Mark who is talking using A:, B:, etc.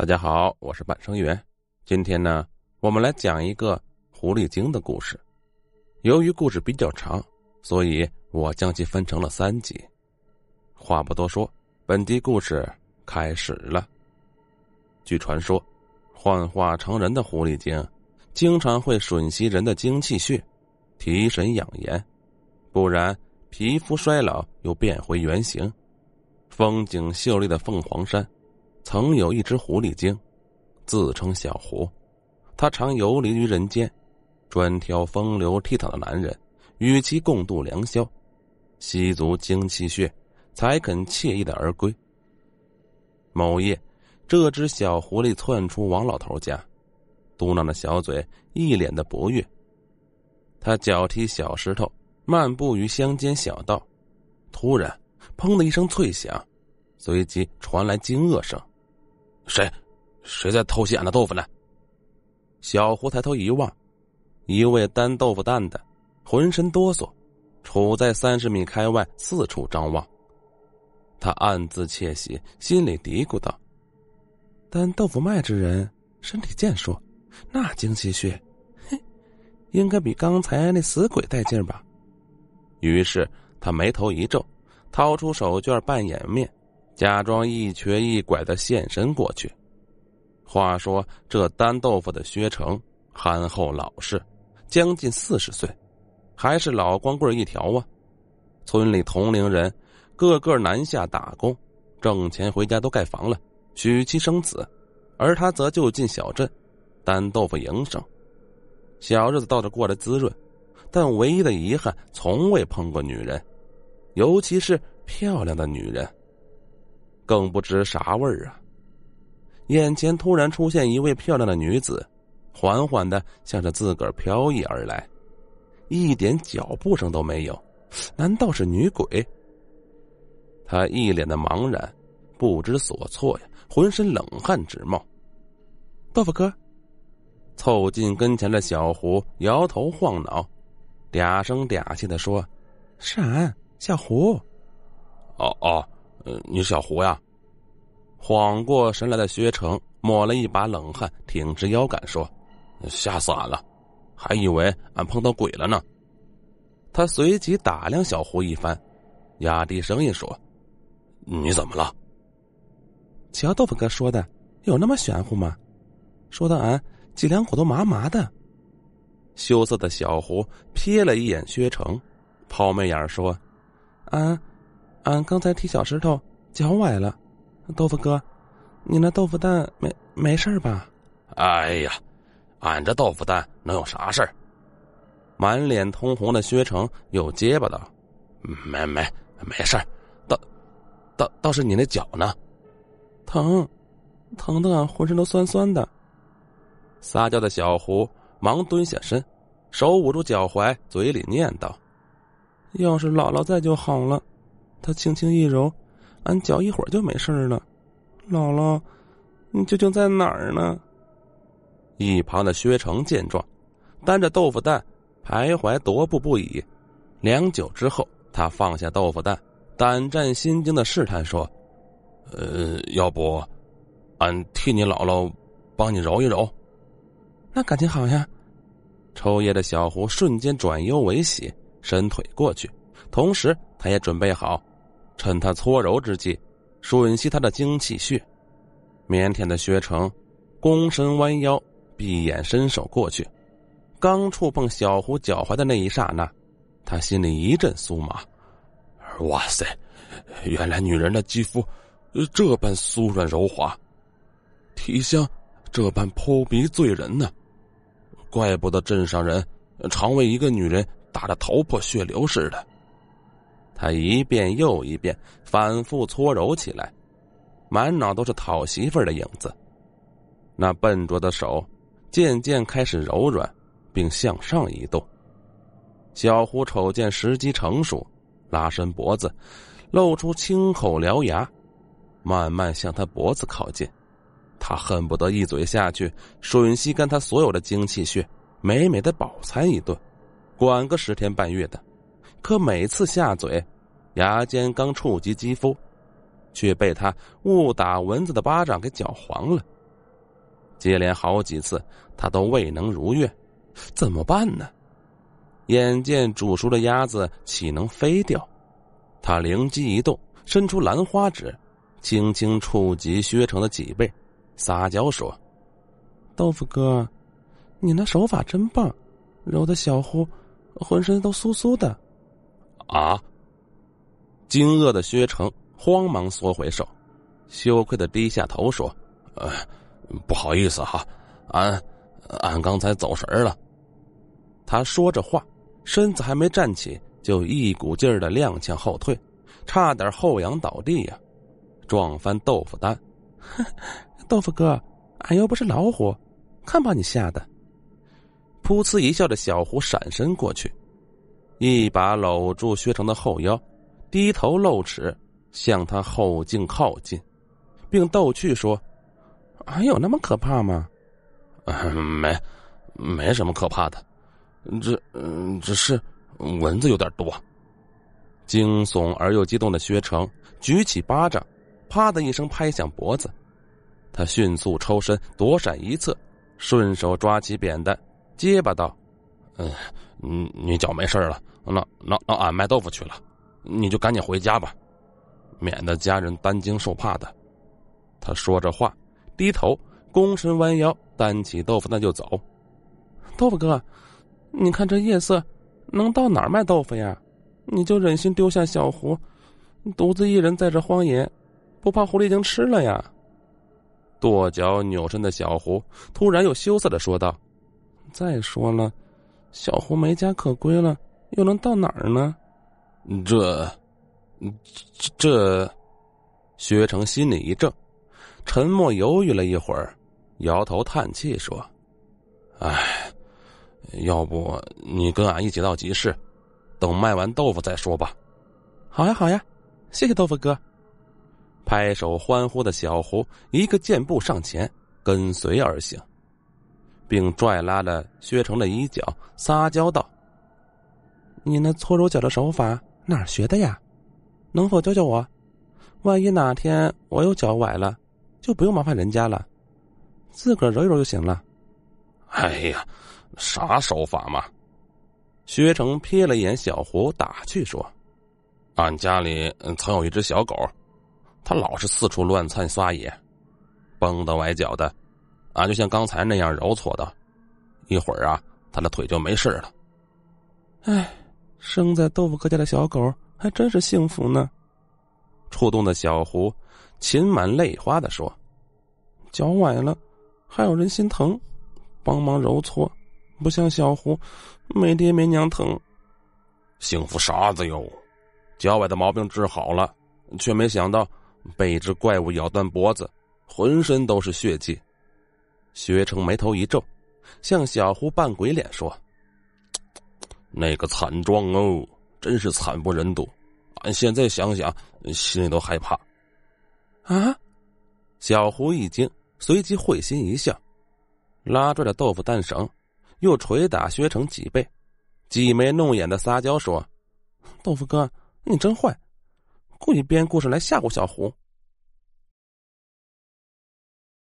A: 大家好，我是半生缘。今天呢，我们来讲一个狐狸精的故事。由于故事比较长，所以我将其分成了三集。话不多说，本集故事开始了。据传说，幻化成人的狐狸精经常会吮吸人的精气血，提神养颜；不然，皮肤衰老又变回原形。风景秀丽的凤凰山。曾有一只狐狸精，自称小狐，他常游离于人间，专挑风流倜傥的男人，与其共度良宵，吸足精气血，才肯惬意的而归。某夜，这只小狐狸窜出王老头家，嘟囔着小嘴，一脸的不悦。他脚踢小石头，漫步于乡间小道，突然，砰的一声脆响，随即传来惊愕声。谁？谁在偷袭俺的豆腐呢？小胡抬头一望，一位担豆腐担的，浑身哆嗦，处在三十米开外，四处张望。他暗自窃喜，心里嘀咕道：“担豆腐卖之人，身体健硕，那精气血，嘿，应该比刚才那死鬼带劲吧？”于是他眉头一皱，掏出手绢扮掩面。假装一瘸一拐的现身过去。话说这担豆腐的薛成憨厚老实，将近四十岁，还是老光棍一条啊。村里同龄人个个南下打工，挣钱回家都盖房了，娶妻生子，而他则就近小镇担豆腐营生。小日子倒是过得滋润，但唯一的遗憾，从未碰过女人，尤其是漂亮的女人。更不知啥味儿啊！眼前突然出现一位漂亮的女子，缓缓的向着自个儿飘逸而来，一点脚步声都没有。难道是女鬼？他一脸的茫然，不知所措呀，浑身冷汗直冒。豆腐哥，凑近跟前的小胡摇头晃脑，嗲声嗲气的说：“是俺小胡。”
B: 哦哦。呃，你是小胡呀？
A: 缓过神来的薛成抹了一把冷汗，挺直腰杆说：“
B: 吓死俺了，还以为俺碰到鬼了呢。”
A: 他随即打量小胡一番，压低声音说：“
B: 你怎么了？”
A: 瞧豆腐哥说的有那么玄乎吗？说的俺脊梁骨都麻麻的。羞涩的小胡瞥了一眼薛成，抛媚眼说：“啊。”俺刚才踢小石头，脚崴了。豆腐哥，你那豆腐蛋没没事吧？
B: 哎呀，俺这豆腐蛋能有啥事儿？
A: 满脸通红的薛成又结巴道：“
B: 没没没事儿，倒倒倒是你那脚呢？
A: 疼，疼的俺浑身都酸酸的。”撒娇的小胡忙蹲下身，手捂住脚踝，嘴里念叨：“要是姥姥在就好了。”他轻轻一揉，俺脚一会儿就没事了。姥姥，你究竟在哪儿呢？一旁的薛成见状，担着豆腐蛋徘徊踱步不已。良久之后，他放下豆腐蛋，胆战心惊的试探说：“
B: 呃，要不，俺替你姥姥帮你揉一揉？”
A: 那感情好呀！抽噎的小胡瞬间转忧为喜，伸腿过去，同时他也准备好。趁他搓揉之际，吮吸他的精气血。腼腆的薛成躬身弯腰，闭眼伸手过去，刚触碰小胡脚踝的那一刹那，他心里一阵酥麻。
B: 哇塞，原来女人的肌肤这般酥软柔滑，体香这般扑鼻醉人呢。怪不得镇上人常为一个女人打得头破血流似的。
A: 他一遍又一遍反复搓揉起来，满脑都是讨媳妇的影子。那笨拙的手渐渐开始柔软，并向上移动。小胡瞅见时机成熟，拉伸脖子，露出青口獠牙，慢慢向他脖子靠近。他恨不得一嘴下去吮吸干他所有的精气血，美美的饱餐一顿，管个十天半月的。可每次下嘴，牙尖刚触及肌肤，却被他误打蚊子的巴掌给搅黄了，接连好几次，他都未能如愿，怎么办呢？眼见煮熟的鸭子岂能飞掉？他灵机一动，伸出兰花指，轻轻触及薛成的脊背，撒娇说：“豆腐哥，你那手法真棒，揉的小胡浑身都酥酥的。”
B: 啊！
A: 惊愕的薛成慌忙缩回手，羞愧的低下头说：“
B: 呃，不好意思哈，俺俺刚才走神了。”
A: 他说着话，身子还没站起，就一股劲儿的踉跄后退，差点后仰倒地呀，撞翻豆腐蛋。豆腐哥，俺又不是老虎，看把你吓的！噗呲一笑的小胡闪身过去，一把搂住薛成的后腰。低头露齿，向他后颈靠近，并逗趣说：“还有那么可怕吗？”“
B: 没，没什么可怕的，只……只是蚊子有点多。”
A: 惊悚而又激动的薛成举起巴掌，啪的一声拍向脖子。他迅速抽身躲闪一侧，顺手抓起扁担，结巴道：“
B: 嗯，你你脚没事了，那那那俺卖豆腐去了。”你就赶紧回家吧，免得家人担惊受怕的。
A: 他说着话，低头躬身弯腰，担起豆腐那就走。豆腐哥，你看这夜色，能到哪儿卖豆腐呀？你就忍心丢下小胡，独自一人在这荒野，不怕狐狸精吃了呀？跺脚扭身的小胡突然又羞涩的说道：“再说了，小胡没家可归了，又能到哪儿呢？”
B: 这，
A: 这，这，薛成心里一怔，沉默犹豫了一会儿，摇头叹气说：“
B: 哎，要不你跟俺一起到集市，等卖完豆腐再说吧。”“
A: 好呀，好呀，谢谢豆腐哥。”拍手欢呼的小胡一个箭步上前，跟随而行，并拽拉了薛成的衣角，撒娇道：“你那搓揉脚的手法。”哪儿学的呀？能否教教我？万一哪天我有脚崴了，就不用麻烦人家了，自个儿揉一揉就行了。
B: 哎呀，啥手法嘛？
A: 薛成瞥了一眼小胡，打趣说：“
B: 俺家里曾有一只小狗，它老是四处乱窜撒野，蹦的崴脚的，俺就像刚才那样揉搓的，一会儿啊，他的腿就没事了。”
A: 哎。生在豆腐哥家的小狗还真是幸福呢。触动的小胡噙满泪花的说：“脚崴了，还有人心疼，帮忙揉搓，不像小胡没爹没娘疼。
B: 幸福啥子哟？脚崴的毛病治好了，却没想到被一只怪物咬断脖子，浑身都是血迹。”
A: 薛成眉头一皱，向小胡扮鬼脸说。
B: 那个惨状哦，真是惨不忍睹。俺现在想想，心里都害怕。
A: 啊！小胡一惊，随即会心一笑，拉拽着豆腐蛋绳，又捶打薛成脊背，挤眉弄眼的撒娇说：“豆腐哥，你真坏，故意编故事来吓唬小胡。